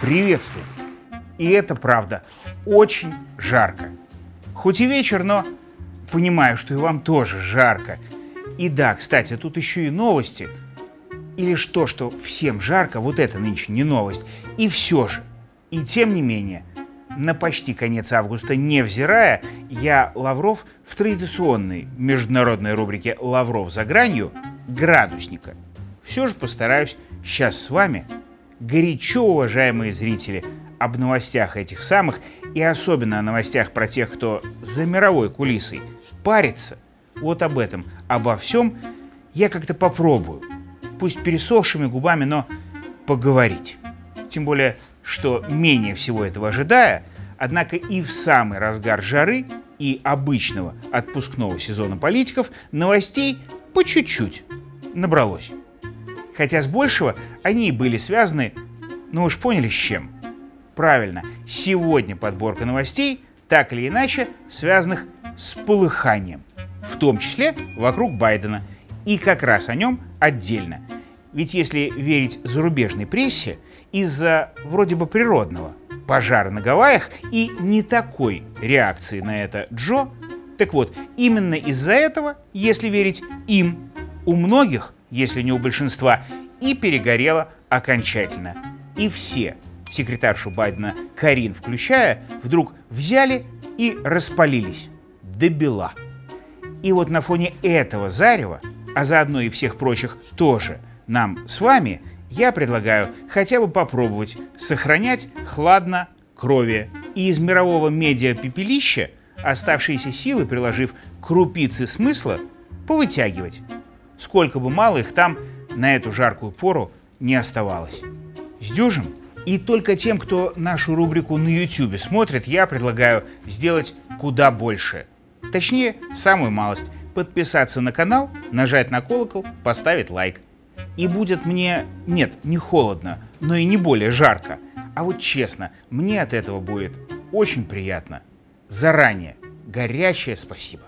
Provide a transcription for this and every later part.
Приветствую. И это правда. Очень жарко. Хоть и вечер, но понимаю, что и вам тоже жарко. И да, кстати, тут еще и новости. И лишь то, что всем жарко, вот это нынче не новость. И все же. И тем не менее, на почти конец августа, невзирая, я, Лавров, в традиционной международной рубрике «Лавров за гранью» градусника. Все же постараюсь сейчас с вами горячо, уважаемые зрители, об новостях этих самых и особенно о новостях про тех, кто за мировой кулисой парится. Вот об этом, обо всем я как-то попробую. Пусть пересохшими губами, но поговорить. Тем более, что менее всего этого ожидая, однако и в самый разгар жары и обычного отпускного сезона политиков новостей по чуть-чуть набралось. Хотя с большего они были связаны, ну уж поняли с чем. Правильно, сегодня подборка новостей, так или иначе, связанных с полыханием, в том числе вокруг Байдена, и как раз о нем отдельно. Ведь если верить зарубежной прессе, из-за вроде бы природного пожара на Гавайях и не такой реакции на это Джо, так вот, именно из-за этого, если верить им, у многих если не у большинства, и перегорела окончательно. И все, секретаршу Байдена Карин включая, вдруг взяли и распалились до бела. И вот на фоне этого зарева, а заодно и всех прочих тоже, нам с вами, я предлагаю хотя бы попробовать сохранять хладно крови и из мирового медиа-пепелища оставшиеся силы, приложив крупицы смысла, повытягивать сколько бы мало их там на эту жаркую пору не оставалось. Сдюжим? И только тем, кто нашу рубрику на YouTube смотрит, я предлагаю сделать куда больше. Точнее, самую малость. Подписаться на канал, нажать на колокол, поставить лайк. И будет мне, нет, не холодно, но и не более жарко. А вот честно, мне от этого будет очень приятно. Заранее горячее спасибо.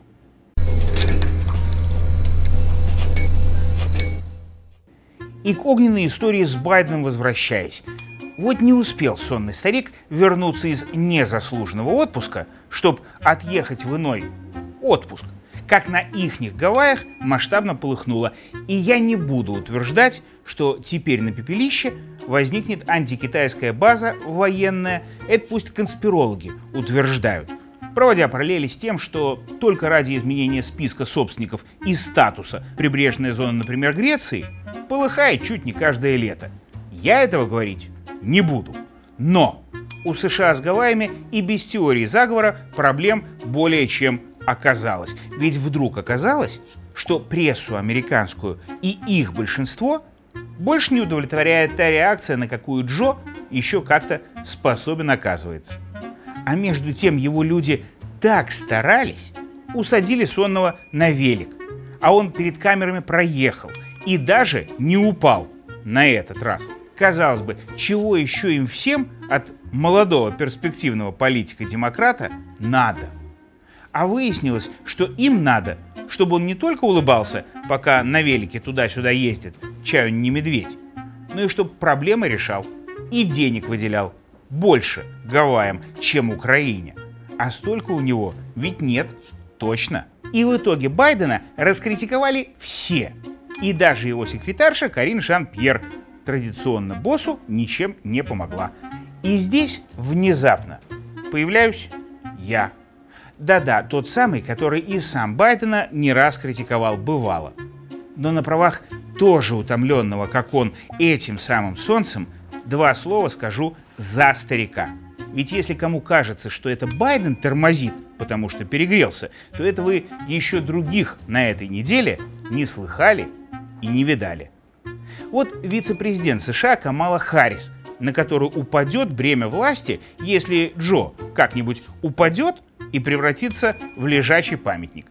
И к огненной истории с Байденом возвращаясь. Вот не успел сонный старик вернуться из незаслуженного отпуска, чтобы отъехать в иной отпуск, как на ихних Гавайях масштабно полыхнуло. И я не буду утверждать, что теперь на пепелище возникнет антикитайская база военная. Это пусть конспирологи утверждают проводя параллели с тем, что только ради изменения списка собственников и статуса прибрежная зона, например, Греции, полыхает чуть не каждое лето. Я этого говорить не буду. Но у США с Гавайями и без теории заговора проблем более чем оказалось. Ведь вдруг оказалось, что прессу американскую и их большинство больше не удовлетворяет та реакция, на какую Джо еще как-то способен оказывается. А между тем его люди так старались, усадили сонного на велик, а он перед камерами проехал и даже не упал на этот раз. Казалось бы, чего еще им всем от молодого перспективного политика-демократа надо? А выяснилось, что им надо, чтобы он не только улыбался, пока на велике туда-сюда ездит, чаю не медведь, но и чтобы проблемы решал и денег выделял больше Гавайям, чем Украине. А столько у него ведь нет. Точно. И в итоге Байдена раскритиковали все. И даже его секретарша Карин Жан-Пьер традиционно боссу ничем не помогла. И здесь внезапно появляюсь я. Да-да, тот самый, который и сам Байдена не раз критиковал бывало. Но на правах тоже утомленного, как он, этим самым солнцем, два слова скажу за старика. Ведь если кому кажется, что это Байден тормозит, потому что перегрелся, то это вы еще других на этой неделе не слыхали и не видали. Вот вице-президент США Камала Харрис, на которую упадет бремя власти, если Джо как-нибудь упадет и превратится в лежачий памятник.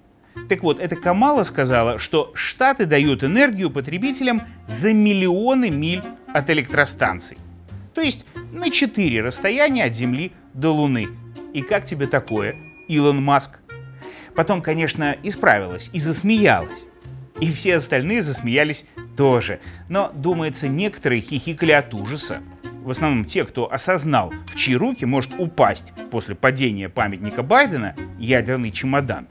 Так вот, эта Камала сказала, что Штаты дают энергию потребителям за миллионы миль от электростанций. То есть на 4 расстояния от Земли до Луны. И как тебе такое, Илон Маск? Потом, конечно, исправилась и засмеялась. И все остальные засмеялись тоже. Но, думается, некоторые хихикали от ужаса. В основном те, кто осознал, в чьи руки может упасть после падения памятника Байдена ядерный чемодан.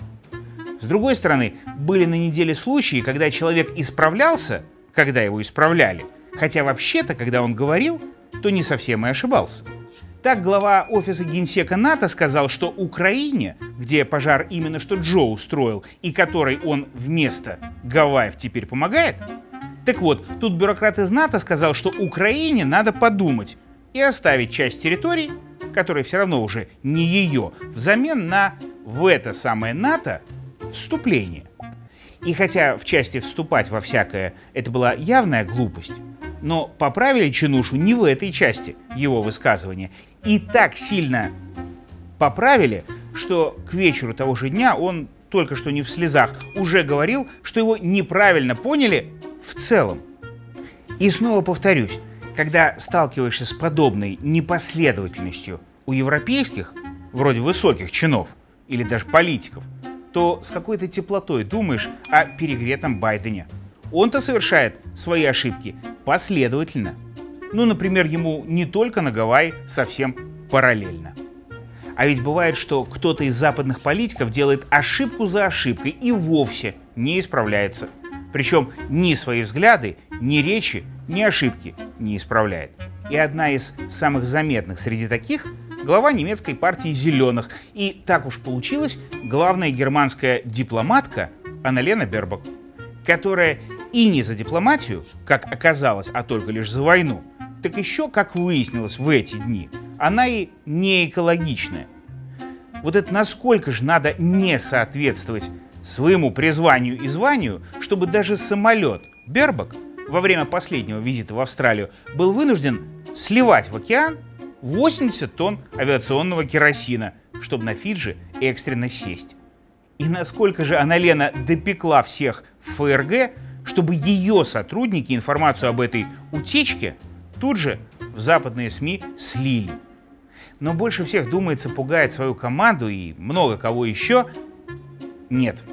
С другой стороны, были на неделе случаи, когда человек исправлялся, когда его исправляли, хотя вообще-то, когда он говорил, то не совсем и ошибался. Так глава офиса генсека НАТО сказал, что Украине, где пожар именно что Джо устроил и которой он вместо Гавайев теперь помогает, так вот, тут бюрократ из НАТО сказал, что Украине надо подумать и оставить часть территорий, которая все равно уже не ее, взамен на в это самое НАТО вступление. И хотя в части вступать во всякое это была явная глупость, но поправили Чинушу не в этой части его высказывания. И так сильно поправили, что к вечеру того же дня он только что не в слезах уже говорил, что его неправильно поняли в целом. И снова повторюсь, когда сталкиваешься с подобной непоследовательностью у европейских, вроде высоких чинов или даже политиков, то с какой-то теплотой думаешь о перегретом Байдене. Он-то совершает свои ошибки последовательно. Ну, например, ему не только на Гавайи совсем параллельно. А ведь бывает, что кто-то из западных политиков делает ошибку за ошибкой и вовсе не исправляется – причем ни свои взгляды, ни речи, ни ошибки не исправляет. И одна из самых заметных среди таких – глава немецкой партии «Зеленых». И так уж получилось, главная германская дипломатка Анналена Бербак, которая и не за дипломатию, как оказалось, а только лишь за войну, так еще, как выяснилось в эти дни, она и не экологичная. Вот это насколько же надо не соответствовать своему призванию и званию, чтобы даже самолет Бербак во время последнего визита в Австралию был вынужден сливать в океан 80 тонн авиационного керосина, чтобы на Фиджи экстренно сесть. И насколько же Аналена допекла всех в ФРГ, чтобы ее сотрудники информацию об этой утечке тут же в западные СМИ слили. Но больше всех, думается, пугает свою команду и много кого еще. Нет,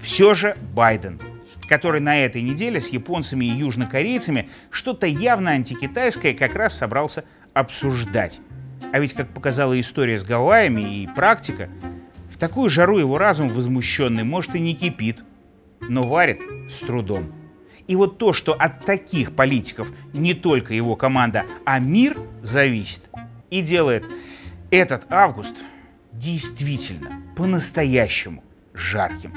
все же Байден, который на этой неделе с японцами и южнокорейцами что-то явно антикитайское как раз собрался обсуждать. А ведь, как показала история с Гавайями и практика, в такую жару его разум возмущенный, может, и не кипит, но варит с трудом. И вот то, что от таких политиков не только его команда, а мир зависит, и делает этот август действительно по-настоящему жарким.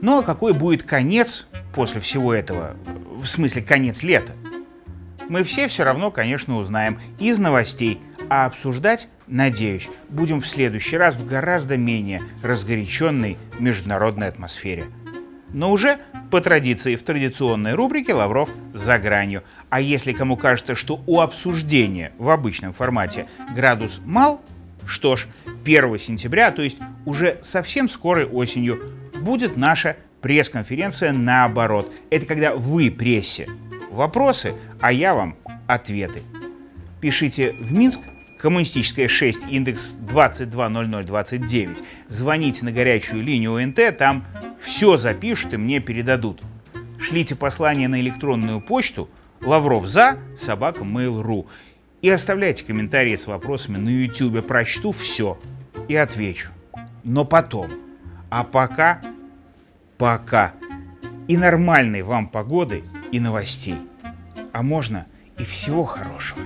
Ну а какой будет конец после всего этого, в смысле конец лета? Мы все все равно, конечно, узнаем из новостей, а обсуждать, надеюсь, будем в следующий раз в гораздо менее разгоряченной международной атмосфере. Но уже по традиции в традиционной рубрике «Лавров за гранью». А если кому кажется, что у обсуждения в обычном формате градус мал, что ж, 1 сентября, то есть уже совсем скорой осенью, будет наша пресс-конференция наоборот. Это когда вы прессе вопросы, а я вам ответы. Пишите в Минск, коммунистическая 6, индекс 220029. Звоните на горячую линию ОНТ, там все запишут и мне передадут. Шлите послание на электронную почту Лавров за собака mail.ru и оставляйте комментарии с вопросами на YouTube. Прочту все и отвечу. Но потом. А пока пока. И нормальной вам погоды и новостей. А можно и всего хорошего.